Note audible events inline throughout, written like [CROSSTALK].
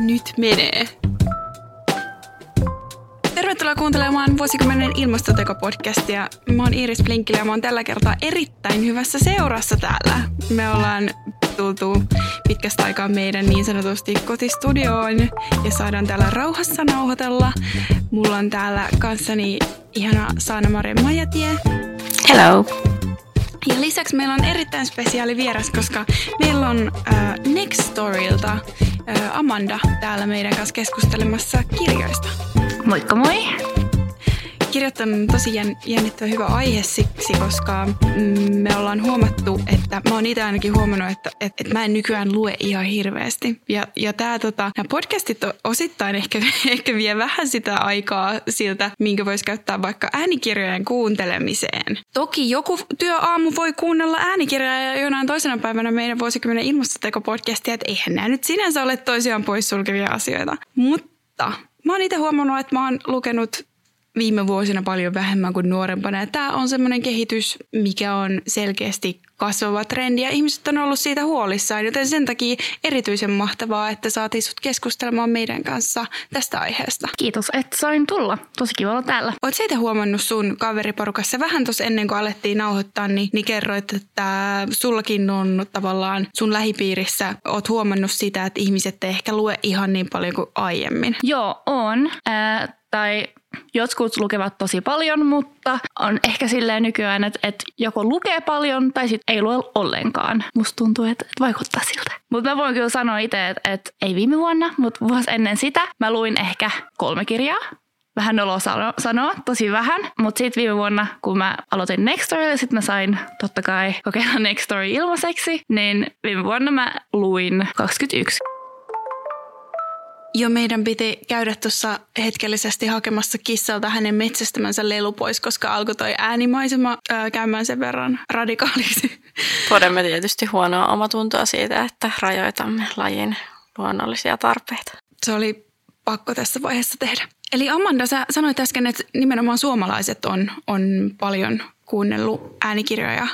nyt menee. Tervetuloa kuuntelemaan vuosikymmenen ilmastotekopodcastia. Mä oon Iiris Blinkkilä ja mä oon tällä kertaa erittäin hyvässä seurassa täällä. Me ollaan tultu pitkästä aikaa meidän niin sanotusti kotistudioon ja saadaan täällä rauhassa nauhoitella. Mulla on täällä kanssani ihana Saana-Maria Majatie. Hello. Ja lisäksi meillä on erittäin spesiaali vieras, koska meillä on äh, Next Storylta äh, Amanda täällä meidän kanssa keskustelemassa kirjoista. Moikka moi! Kirjat on tosi jännittävä hyvä aihe siksi, koska mm, me ollaan huomattu, että mä oon itse ainakin huomannut, että, että, että mä en nykyään lue ihan hirveästi. Ja, ja tää, tota, nämä podcastit osittain ehkä, [LAUGHS] ehkä vie vähän sitä aikaa siltä, minkä voisi käyttää vaikka äänikirjojen kuuntelemiseen. Toki joku työaamu voi kuunnella äänikirjaa ja jonain toisena päivänä meidän vuosikymmenen ilmastoteko-podcastia, että eihän nämä nyt sinänsä ole toisiaan poissulkevia asioita. Mutta Mä oon itse huomannut, että mä oon lukenut viime vuosina paljon vähemmän kuin nuorempana. Tämä on semmoinen kehitys, mikä on selkeästi kasvava trendi ja ihmiset on ollut siitä huolissaan, joten sen takia erityisen mahtavaa, että saatiin sut keskustelemaan meidän kanssa tästä aiheesta. Kiitos, että sain tulla. Tosi kiva olla täällä. Oot siitä huomannut sun kaveriporukassa vähän tuossa ennen kuin alettiin nauhoittaa, niin, niin kerroit, että sullakin on tavallaan sun lähipiirissä, oot huomannut sitä, että ihmiset ei ehkä lue ihan niin paljon kuin aiemmin. Joo, on. Äh, tai Jotkut lukevat tosi paljon, mutta on ehkä silleen nykyään, että, että joko lukee paljon tai sitten ei lue ollenkaan. Musta tuntuu, että, että vaikuttaa siltä. Mutta mä voin kyllä sanoa itse, että, että ei viime vuonna, mutta vuosi ennen sitä mä luin ehkä kolme kirjaa vähän noloa sano, sanoa, tosi vähän. Mutta sitten viime vuonna, kun mä aloitin Nextory ja sitten mä sain totta kai kokeilla Nextory ilmaiseksi, niin viime vuonna mä luin 21 jo meidän piti käydä tuossa hetkellisesti hakemassa kissalta hänen metsästämänsä lelu pois, koska alkoi toi äänimaisema ää, käymään sen verran radikaaliksi. Podemme tietysti huonoa omatuntoa siitä, että rajoitamme lajin luonnollisia tarpeita. Se oli pakko tässä vaiheessa tehdä. Eli Amanda, sä sanoit äsken, että nimenomaan suomalaiset on, on paljon kuunnellut äänikirjoja.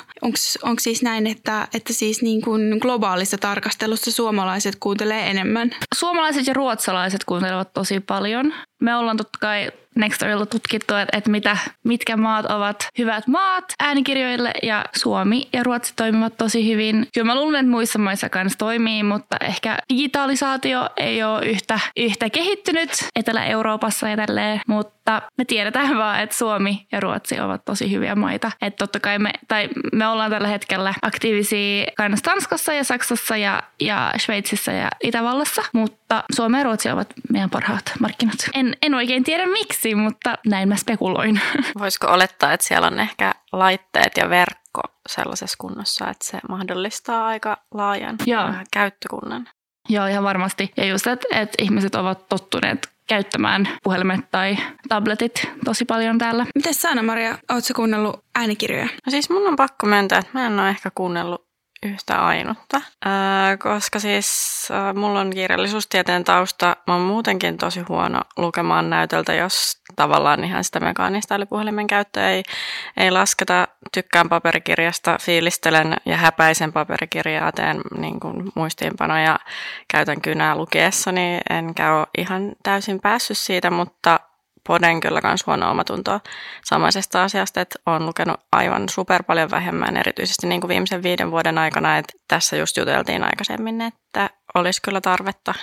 Onko siis näin, että, että siis niin kuin globaalissa tarkastelussa suomalaiset kuuntelee enemmän? Suomalaiset ja ruotsalaiset kuuntelevat tosi paljon. Me ollaan totta kai Nextorilla tutkittu, että, mitä, mitkä maat ovat hyvät maat äänikirjoille ja Suomi ja Ruotsi toimivat tosi hyvin. Kyllä mä luulen, että muissa maissa kanssa toimii, mutta ehkä digitalisaatio ei ole yhtä, yhtä kehittynyt Etelä-Euroopassa ja tälleen, mutta me tiedetään vaan, että Suomi ja Ruotsi ovat tosi hyviä maita. Että totta kai me, tai me ollaan tällä hetkellä aktiivisia kanssa Tanskassa ja Saksassa ja, ja Sveitsissä ja Itävallassa, mutta Suomi ja Ruotsi ovat meidän parhaat markkinat. En, en oikein tiedä miksi, keksiä, mutta näin mä spekuloin. [LAUGHS] Voisiko olettaa, että siellä on ehkä laitteet ja verkko sellaisessa kunnossa, että se mahdollistaa aika laajan Joo. käyttökunnan? Joo, ihan varmasti. Ja just, että, että ihmiset ovat tottuneet käyttämään puhelimet tai tabletit tosi paljon täällä. Miten Saana Maria, ootko kuunnellut äänikirjoja? No siis mun on pakko myöntää, että mä en ole ehkä kuunnellut yhtä ainutta, äh, koska siis äh, mulla on kirjallisuustieteen tausta. Mä oon muutenkin tosi huono lukemaan näytöltä, jos tavallaan ihan sitä mekaanista eli puhelimen käyttöä ei, ei lasketa. Tykkään paperikirjasta, fiilistelen ja häpäisen paperikirjaa, teen niin kuin muistiinpanoja, käytän kynää lukiessani, enkä ole ihan täysin päässyt siitä, mutta poden kyllä myös huono omatuntoa samaisesta asiasta, että olen lukenut aivan super paljon vähemmän, erityisesti niin kuin viimeisen viiden vuoden aikana, että tässä just juteltiin aikaisemmin, että olisi kyllä tarvetta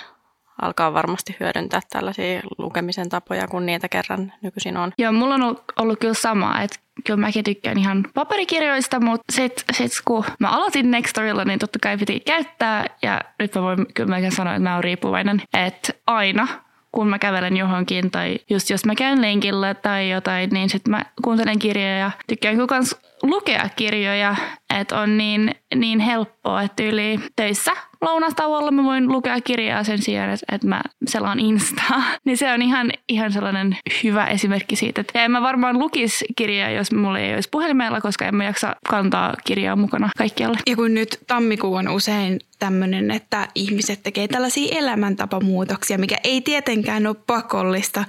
alkaa varmasti hyödyntää tällaisia lukemisen tapoja, kun niitä kerran nykyisin on. Joo, mulla on ollut, ollut kyllä sama, että kyllä mäkin tykkään ihan paperikirjoista, mutta sitten sit kun mä aloitin Nextorilla, niin totta kai piti käyttää ja nyt mä voin kyllä mäkin sanoa, että mä oon riippuvainen, että aina kun mä kävelen johonkin tai just jos mä käyn lenkillä tai jotain, niin sitten mä kuuntelen kirjoja ja tykkään kyllä kans lukea kirjoja, että on niin, niin helppoa, että yli töissä lounastauolla mä voin lukea kirjaa sen sijaan, että, mä selaan Instaa. [LAUGHS] niin se on ihan, ihan sellainen hyvä esimerkki siitä. Että en mä varmaan lukisi kirjaa, jos mulla ei olisi puhelimella, koska en mä jaksa kantaa kirjaa mukana kaikkialle. Ja kun nyt tammikuu on usein tämmöinen, että ihmiset tekee tällaisia elämäntapamuutoksia, mikä ei tietenkään ole pakollista.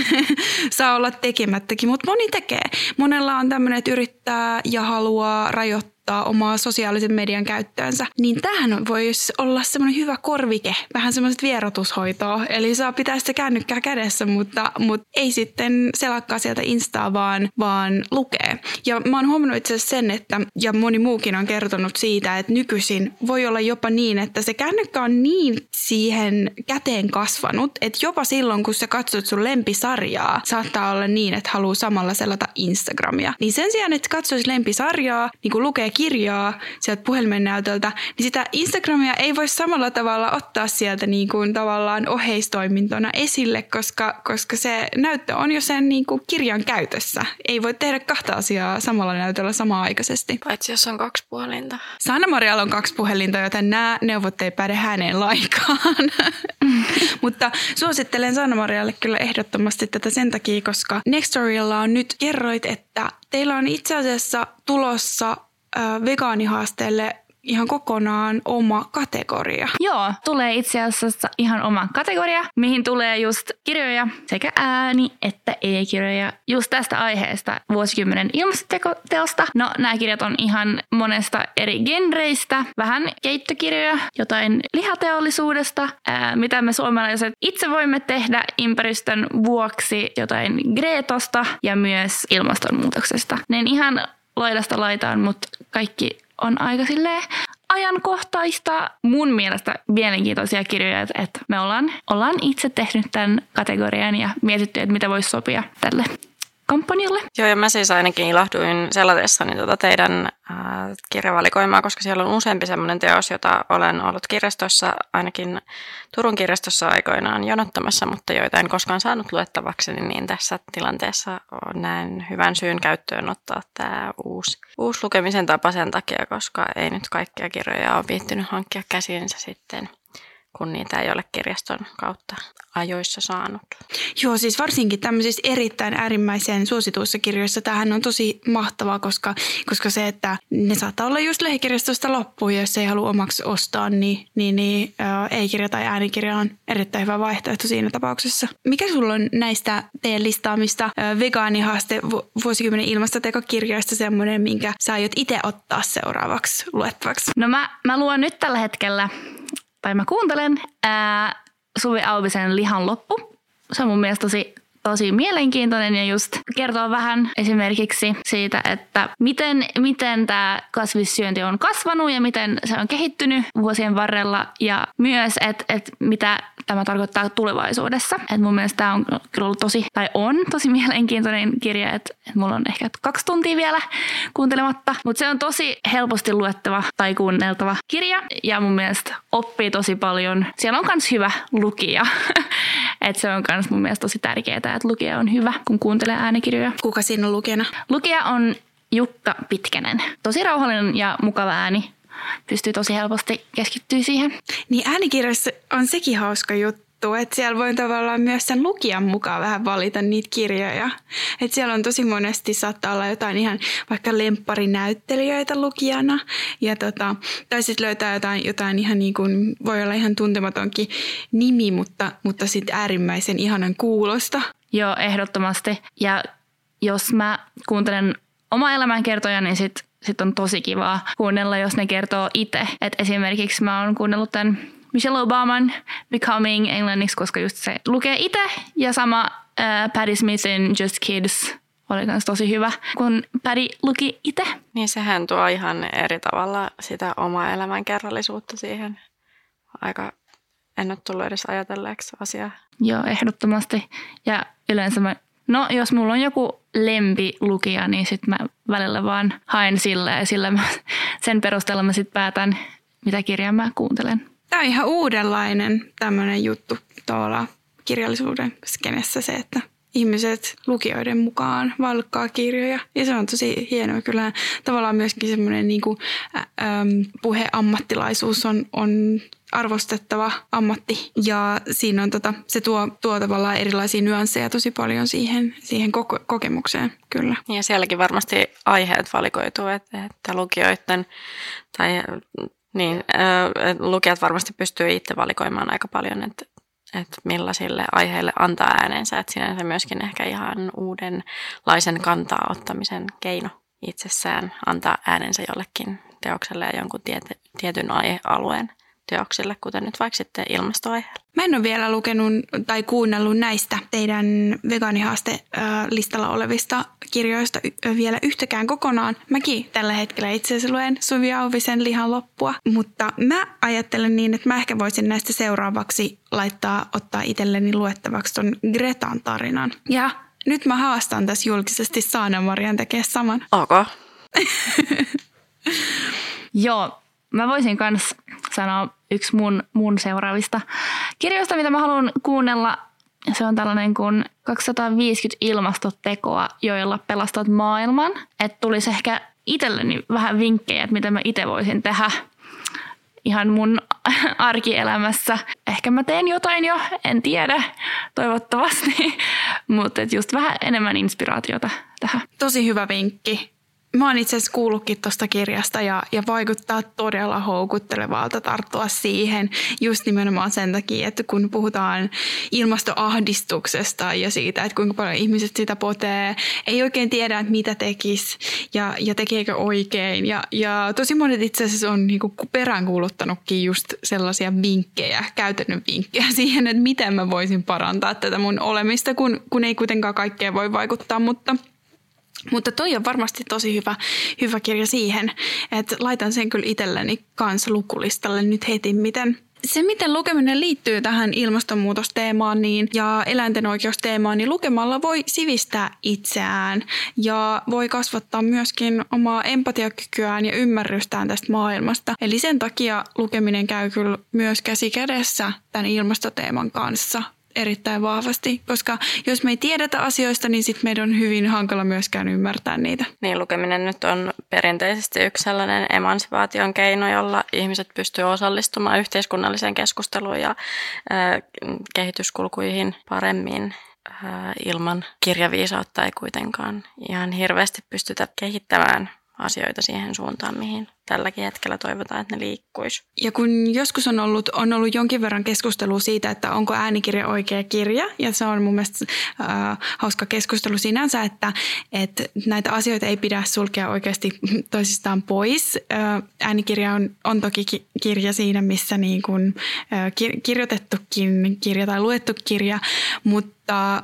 [LAUGHS] Saa olla tekemättäkin, mutta moni tekee. Monella on tämmöinen, että yrittää ja haluaa rajoittaa rajoittaa omaa sosiaalisen median käyttöönsä, niin tähän voi olla semmoinen hyvä korvike, vähän semmoiset vierotushoitoa. Eli saa pitää sitä kännykkää kädessä, mutta, mutta ei sitten selakkaa sieltä Instaa, vaan, vaan lukee. Ja mä oon huomannut itse asiassa sen, että, ja moni muukin on kertonut siitä, että nykyisin voi olla jopa niin, että se kännykkä on niin siihen käteen kasvanut, että jopa silloin, kun sä katsot sun lempisarjaa, saattaa olla niin, että haluaa samalla selata Instagramia. Niin sen sijaan, että katsoisi lempisarjaa, niin kun lukee kirjaa sieltä puhelimen näytöltä, niin sitä Instagramia ei voi samalla tavalla ottaa sieltä niin kuin tavallaan oheistoimintona esille, koska, koska se näyttö on jo sen niin kuin kirjan käytössä. Ei voi tehdä kahta asiaa samalla näytöllä samaan aikaisesti. Paitsi jos on kaksi puhelinta. Sanna Marialla on kaksi puhelinta, joten nämä neuvot ei päde häneen laikaan. [LAUGHS] Mutta suosittelen Sanna Marialle kyllä ehdottomasti tätä sen takia, koska Nextorilla on nyt kerroit, että teillä on itse asiassa tulossa vegaanihaasteelle ihan kokonaan oma kategoria. Joo, tulee itse asiassa ihan oma kategoria, mihin tulee just kirjoja, sekä ääni- että e-kirjoja, just tästä aiheesta vuosikymmenen ilmastoteosta. No, nämä kirjat on ihan monesta eri genreistä, vähän keittökirjoja, jotain lihateollisuudesta, ää, mitä me suomalaiset itse voimme tehdä ympäristön vuoksi, jotain Gretosta ja myös ilmastonmuutoksesta. Ne ihan laidasta laitaan, mutta kaikki on aika silleen ajankohtaista, mun mielestä mielenkiintoisia kirjoja, että me ollaan, ollaan itse tehnyt tämän kategorian ja mietitty, että mitä voisi sopia tälle kampanjalle. Joo, ja mä siis ainakin ilahduin selatessani tuota teidän äh, kirjavalikoimaa, koska siellä on useampi sellainen teos, jota olen ollut kirjastossa, ainakin Turun kirjastossa aikoinaan jonottamassa, mutta joita en koskaan saanut luettavaksi, niin tässä tilanteessa näen hyvän syyn käyttöön ottaa tämä uusi, uusi lukemisen tapa sen takia, koska ei nyt kaikkia kirjoja ole viittynyt hankkia käsiinsä sitten kun niitä ei ole kirjaston kautta ajoissa saanut. Joo, siis varsinkin tämmöisissä erittäin äärimmäisen suosituissa kirjoissa tähän on tosi mahtavaa, koska, koska se, että ne saattaa olla just lähikirjastosta loppuun, ja jos ei halua omaksi ostaa, niin, niin, niin ei-kirja tai äänikirja on erittäin hyvä vaihtoehto siinä tapauksessa. Mikä sulla on näistä teidän listaamista vegaanihaaste vuosikymmenen ilmastotekokirjoista semmoinen, minkä sä aiot itse ottaa seuraavaksi luettavaksi? No mä, mä luon nyt tällä hetkellä tai mä kuuntelen ää, Suvi Auvisen Lihan loppu. Se on mun mielestä tosi tosi mielenkiintoinen ja just kertoo vähän esimerkiksi siitä, että miten, miten tämä kasvissyönti on kasvanut ja miten se on kehittynyt vuosien varrella ja myös, että, että mitä tämä tarkoittaa tulevaisuudessa. Et mun mielestä tämä on kyllä ollut tosi, tai on tosi [LAUGHS] mielenkiintoinen kirja, että, että mulla on ehkä kaksi tuntia vielä kuuntelematta, mutta se on tosi helposti luettava tai kuunneltava kirja ja mun mielestä oppii tosi paljon. Siellä on myös hyvä lukija, [LAUGHS] että se on myös mun mielestä tosi tärkeää, että lukija on hyvä, kun kuuntelee äänikirjoja. Kuka siinä on lukijana? Lukija on Jukka Pitkänen. Tosi rauhallinen ja mukava ääni pystyy tosi helposti keskittyä siihen. Niin äänikirjassa on sekin hauska juttu, että siellä voi tavallaan myös sen lukijan mukaan vähän valita niitä kirjoja. Että siellä on tosi monesti saattaa olla jotain ihan vaikka lempparinäyttelijöitä lukijana. Ja tota, tai sitten löytää jotain, jotain ihan niin kuin, voi olla ihan tuntematonkin nimi, mutta, mutta sitten äärimmäisen ihanan kuulosta. Joo, ehdottomasti. Ja jos mä kuuntelen oma elämänkertoja, niin sit sit on tosi kivaa kuunnella, jos ne kertoo itse. Et esimerkiksi mä oon kuunnellut tämän Michelle Obaman Becoming englanniksi, koska just se lukee itse. Ja sama äh, Patti Smithin Just Kids oli myös tosi hyvä, kun Patti luki itse. Niin sehän tuo ihan eri tavalla sitä omaa elämänkerrallisuutta siihen. Aika en ole tullut edes ajatelleeksi asiaa. Joo, ehdottomasti. Ja yleensä mä No, jos mulla on joku lempilukija, niin sitten mä välillä vaan haen sillä ja sillä mä, [LAUGHS] sen perusteella mä sitten päätän, mitä kirjaa mä kuuntelen. Tämä on ihan uudenlainen tämmöinen juttu tuolla kirjallisuuden skenessä se, että ihmiset lukijoiden mukaan valkkaa kirjoja. Ja se on tosi hienoa. Kyllä tavallaan myöskin semmoinen niin kuin, ä, äm, puheammattilaisuus on, on arvostettava ammatti ja siinä on tota, se tuo, tuo tavallaan erilaisia nyansseja tosi paljon siihen, siihen koko, kokemukseen kyllä. Ja sielläkin varmasti aiheet valikoituu, että, että lukijoiden tai niin, lukijat varmasti pystyy itse valikoimaan aika paljon, että, että millaisille aiheille antaa äänensä, että sinänsä myöskin ehkä ihan uudenlaisen kantaa ottamisen keino itsessään antaa äänensä jollekin teokselle ja jonkun tiety, tietyn aihealueen teoksille, kuten nyt vaikka sitten ilmastoaiheelle. Mä en ole vielä lukenut tai kuunnellut näistä teidän vegaanihaaste-listalla olevista kirjoista vielä yhtäkään kokonaan. Mäkin tällä hetkellä itse asiassa luen Suvi Auvisen lihan loppua, mutta mä ajattelen niin, että mä ehkä voisin näistä seuraavaksi laittaa, ottaa itselleni luettavaksi ton Gretan tarinan. Ja nyt mä haastan tässä julkisesti Saana Marian tekee saman. Ok. [LAUGHS] Joo, mä voisin myös sanoa yksi mun, mun seuraavista kirjoista, mitä mä haluan kuunnella. Se on tällainen kuin 250 ilmastotekoa, joilla pelastat maailman. Että tulisi ehkä itselleni vähän vinkkejä, että mitä mä itse voisin tehdä ihan mun [LAUGHS] arkielämässä. Ehkä mä teen jotain jo, en tiedä, toivottavasti. [LAUGHS] Mutta just vähän enemmän inspiraatiota tähän. Tosi hyvä vinkki. Mä oon itse asiassa kuullutkin tuosta kirjasta ja, ja vaikuttaa todella houkuttelevalta tarttua siihen just nimenomaan sen takia, että kun puhutaan ilmastoahdistuksesta ja siitä, että kuinka paljon ihmiset sitä potee, ei oikein tiedä, että mitä tekisi ja, ja tekeekö oikein. Ja, ja tosi monet itse asiassa on niinku peräänkuuluttanutkin just sellaisia vinkkejä, käytännön vinkkejä siihen, että miten mä voisin parantaa tätä mun olemista, kun, kun ei kuitenkaan kaikkea voi vaikuttaa, mutta – mutta toi on varmasti tosi hyvä, hyvä kirja siihen, että laitan sen kyllä itselleni kanssa lukulistalle nyt heti, miten, se, miten lukeminen liittyy tähän ilmastonmuutosteemaan niin, ja eläinten oikeusteemaan, niin lukemalla voi sivistää itseään ja voi kasvattaa myöskin omaa empatiakykyään ja ymmärrystään tästä maailmasta. Eli sen takia lukeminen käy kyllä myös käsi kädessä tämän ilmastoteeman kanssa erittäin vahvasti, koska jos me ei tiedetä asioista, niin sitten meidän on hyvin hankala myöskään ymmärtää niitä. Niin, lukeminen nyt on perinteisesti yksi sellainen emansipaation keino, jolla ihmiset pystyvät osallistumaan yhteiskunnalliseen keskusteluun ja äh, kehityskulkuihin paremmin ilman kirjaviisautta ei kuitenkaan ihan hirveästi pystytä kehittämään asioita siihen suuntaan, mihin tälläkin hetkellä toivotaan, että ne liikkuisi. Ja kun joskus on ollut, on ollut jonkin verran keskustelua siitä, että onko äänikirja oikea kirja, ja se on mun mielestä äh, hauska keskustelu sinänsä, että, että näitä asioita ei pidä sulkea oikeasti toisistaan pois. Äh, äänikirja on, on toki ki- kirja siinä, missä niin kuin, äh, kir- kirjoitettukin kirja tai luettu kirja, mutta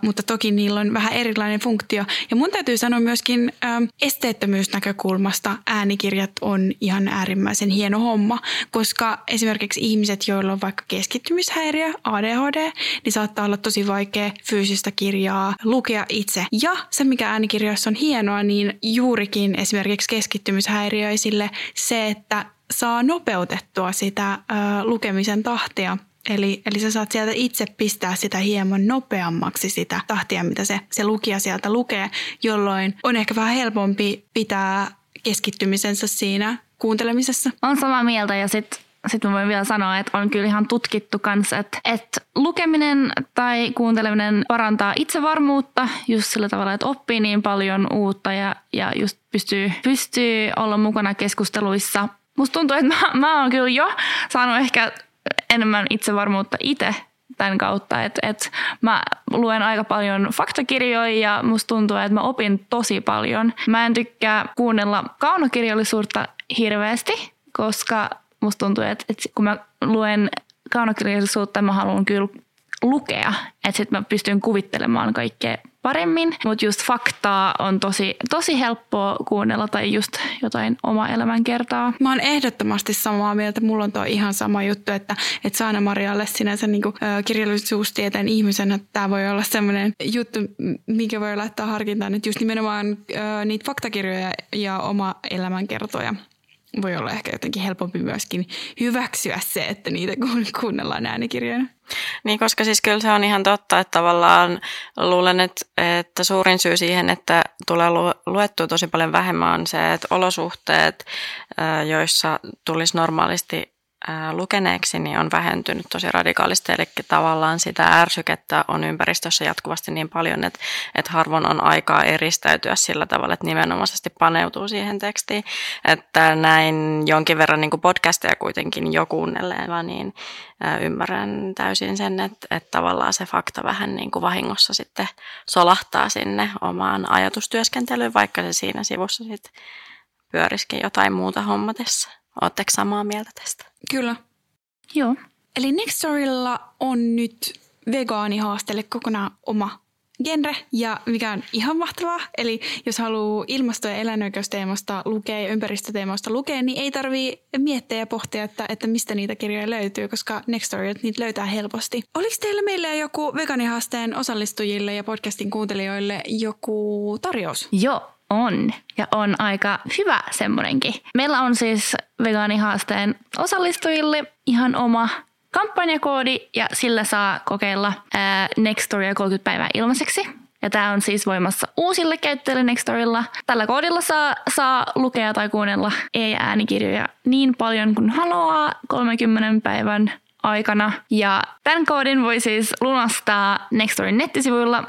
mutta, toki niillä on vähän erilainen funktio. Ja mun täytyy sanoa myöskin ä, esteettömyysnäkökulmasta äänikirjat on ihan ihan äärimmäisen hieno homma, koska esimerkiksi ihmiset, joilla on vaikka keskittymishäiriö, ADHD, niin saattaa olla tosi vaikea fyysistä kirjaa lukea itse. Ja se, mikä äänikirjoissa on hienoa, niin juurikin esimerkiksi keskittymishäiriöisille se, että saa nopeutettua sitä ö, lukemisen tahtia Eli, eli sä saat sieltä itse pistää sitä hieman nopeammaksi sitä tahtia, mitä se, se lukija sieltä lukee, jolloin on ehkä vähän helpompi pitää keskittymisensä siinä kuuntelemisessa. On samaa mieltä ja sitten sitten mä voin vielä sanoa, että on kyllä ihan tutkittu kanssa, että, että lukeminen tai kuunteleminen parantaa itsevarmuutta just sillä tavalla, että oppii niin paljon uutta ja, ja just pystyy, pystyy olla mukana keskusteluissa. Musta tuntuu, että mä, mä oon kyllä jo saanut ehkä enemmän itsevarmuutta itse tämän kautta, että, että mä luen aika paljon faktakirjoja ja musta tuntuu, että mä opin tosi paljon. Mä en tykkää kuunnella kaunokirjallisuutta hirveästi, koska musta tuntuu, että, että kun mä luen kaunokirjallisuutta, mä haluan kyllä lukea, että sitten mä pystyn kuvittelemaan kaikkea paremmin, mutta just faktaa on tosi, tosi helppoa kuunnella tai just jotain oma elämänkertaa. Mä oon ehdottomasti samaa mieltä. Mulla on tuo ihan sama juttu, että, että Saana Marialle sinänsä niin kuin, kirjallisuustieteen ihmisenä tämä voi olla sellainen juttu, mikä voi laittaa harkintaan, että just nimenomaan ö, niitä faktakirjoja ja oma elämänkertoja voi olla ehkä jotenkin helpompi myöskin hyväksyä se, että niitä kuunnellaan äänikirjoina. Niin, koska siis kyllä se on ihan totta, että tavallaan luulen, että, että suurin syy siihen, että tulee luettua tosi paljon vähemmän on se, että olosuhteet, joissa tulisi normaalisti lukeneeksi, niin on vähentynyt tosi radikaalisti. Eli tavallaan sitä ärsykettä on ympäristössä jatkuvasti niin paljon, että, että harvoin on aikaa eristäytyä sillä tavalla, että nimenomaisesti paneutuu siihen tekstiin. Että näin jonkin verran niin kuin podcasteja kuitenkin jo kuunnelleella, niin ymmärrän täysin sen, että, että tavallaan se fakta vähän niin kuin vahingossa sitten solahtaa sinne omaan ajatustyöskentelyyn, vaikka se siinä sivussa sitten pyörisikin jotain muuta hommatessa. Oletteko samaa mieltä tästä? Kyllä. Joo. Eli Nextorilla on nyt vegaanihaasteelle kokonaan oma genre, ja mikä on ihan mahtavaa. Eli jos haluaa ilmasto- ja eläinoikeusteemosta lukea ja ympäristöteemosta lukea, niin ei tarvii miettiä ja pohtia, että, että mistä niitä kirjoja löytyy, koska Nextorit niitä löytää helposti. Oliko teillä meille joku vegaanihaasteen osallistujille ja podcastin kuuntelijoille joku tarjous? Joo, on. Ja on aika hyvä semmoinenkin. Meillä on siis vegaanihaasteen osallistujille ihan oma kampanjakoodi ja sillä saa kokeilla ää, Nextoria 30 päivää ilmaiseksi. Ja tämä on siis voimassa uusille käyttäjille Nextorilla. Tällä koodilla saa, saa lukea tai kuunnella e-äänikirjoja niin paljon kuin haluaa 30 päivän aikana. Ja tämän koodin voi siis lunastaa Nextorin nettisivuilla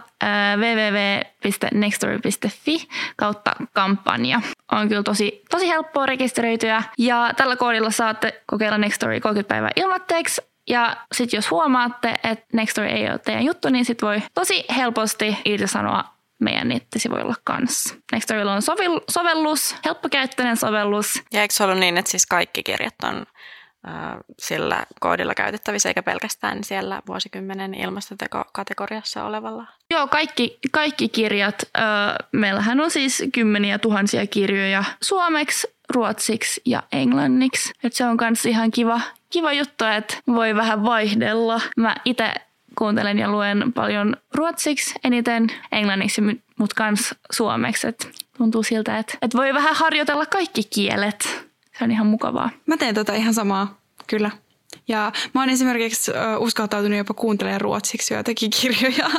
www.nextory.fi kautta kampanja. On kyllä tosi, tosi helppoa rekisteröityä. Ja tällä koodilla saatte kokeilla Nextory 30 päivää ilmatteeksi ja sitten jos huomaatte, että Nextory ei ole teidän juttu, niin sitten voi tosi helposti irtisanoa meidän nettisivuilla kanssa. Nextorilla on sovellus, helppokäyttöinen sovellus. Ja eikö se ollut niin, että siis kaikki kirjat on sillä koodilla käytettävissä, eikä pelkästään siellä vuosikymmenen ilmastoteko-kategoriassa olevalla? Joo, kaikki, kaikki kirjat. Äh, meillähän on siis kymmeniä tuhansia kirjoja suomeksi, ruotsiksi ja englanniksi. Et se on myös ihan kiva, kiva juttu, että voi vähän vaihdella. Mä itse kuuntelen ja luen paljon ruotsiksi eniten, englanniksi, mutta kans suomeksi. Et tuntuu siltä, että, että voi vähän harjoitella kaikki kielet. Se on ihan mukavaa. Mä teen tota ihan samaa, kyllä. Ja mä oon esimerkiksi uskaltautunut jopa kuuntelemaan ruotsiksi joitakin [LAUGHS] kirjoja.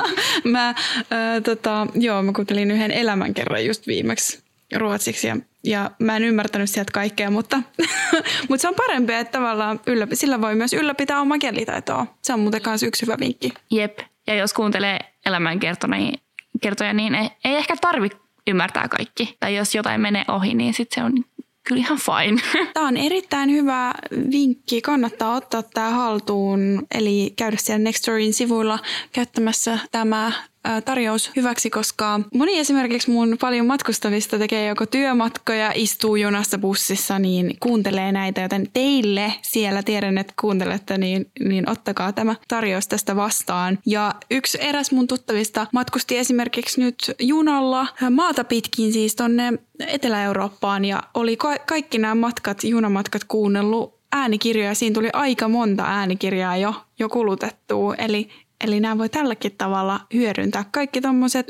mä, uh, tota, joo, mä kuuntelin yhden elämänkerran just viimeksi ruotsiksi ja, ja mä en ymmärtänyt sieltä kaikkea, mutta, [LAUGHS] mutta se on parempi, että tavallaan yllä, sillä voi myös ylläpitää omaa kielitaitoa. Se on muuten myös yksi hyvä vinkki. Jep, ja jos kuuntelee elämänkertoja, niin ei, ei ehkä tarvi ymmärtää kaikki. Tai jos jotain menee ohi, niin sitten se on kyllä ihan fine. [LAUGHS] Tämä on erittäin hyvä vinkki. Kannattaa ottaa tämä haltuun, eli käydä siellä Nextorin sivuilla käyttämässä tämä tarjous hyväksi, koska moni esimerkiksi mun paljon matkustavista tekee joko työmatkoja, istuu junassa bussissa, niin kuuntelee näitä, joten teille siellä tiedän, että kuuntelette, niin, niin ottakaa tämä tarjous tästä vastaan. Ja yksi eräs mun tuttavista matkusti esimerkiksi nyt junalla maata pitkin siis tonne Etelä-Eurooppaan ja oli ka- kaikki nämä matkat, junamatkat kuunnellut äänikirjoja. Siinä tuli aika monta äänikirjaa jo, jo kulutettua. Eli Eli nämä voi tälläkin tavalla hyödyntää. Kaikki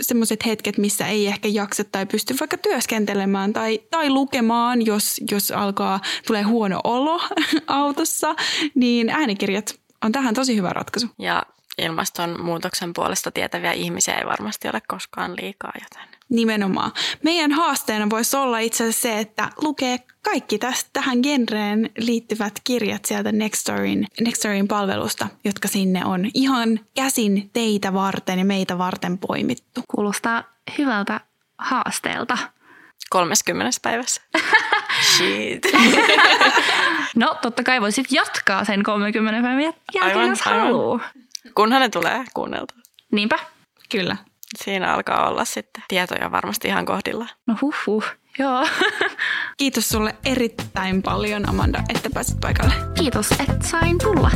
semmoiset hetket, missä ei ehkä jaksa tai pysty vaikka työskentelemään tai, tai lukemaan, jos, jos alkaa, tulee huono olo [LAUGHS] autossa, niin äänikirjat on tähän tosi hyvä ratkaisu. Ja ilmastonmuutoksen puolesta tietäviä ihmisiä ei varmasti ole koskaan liikaa, joten Nimenomaan. Meidän haasteena voisi olla itse asiassa se, että lukee kaikki tästä, tähän genreen liittyvät kirjat sieltä Nextorin, Nextorin palvelusta, jotka sinne on ihan käsin teitä varten ja meitä varten poimittu. Kuulostaa hyvältä haasteelta. 30 päivässä. [LAUGHS] Shit. [LAUGHS] no totta kai voisit jatkaa sen 30 päivän jälkeen, aivan, jos haluaa. Kunhan ne tulee kuunneltua. Niinpä. Kyllä siinä alkaa olla sitten tietoja varmasti ihan kohdilla. No huh huh, joo. Kiitos sulle erittäin paljon Amanda, että pääsit paikalle. Kiitos, että sain tulla.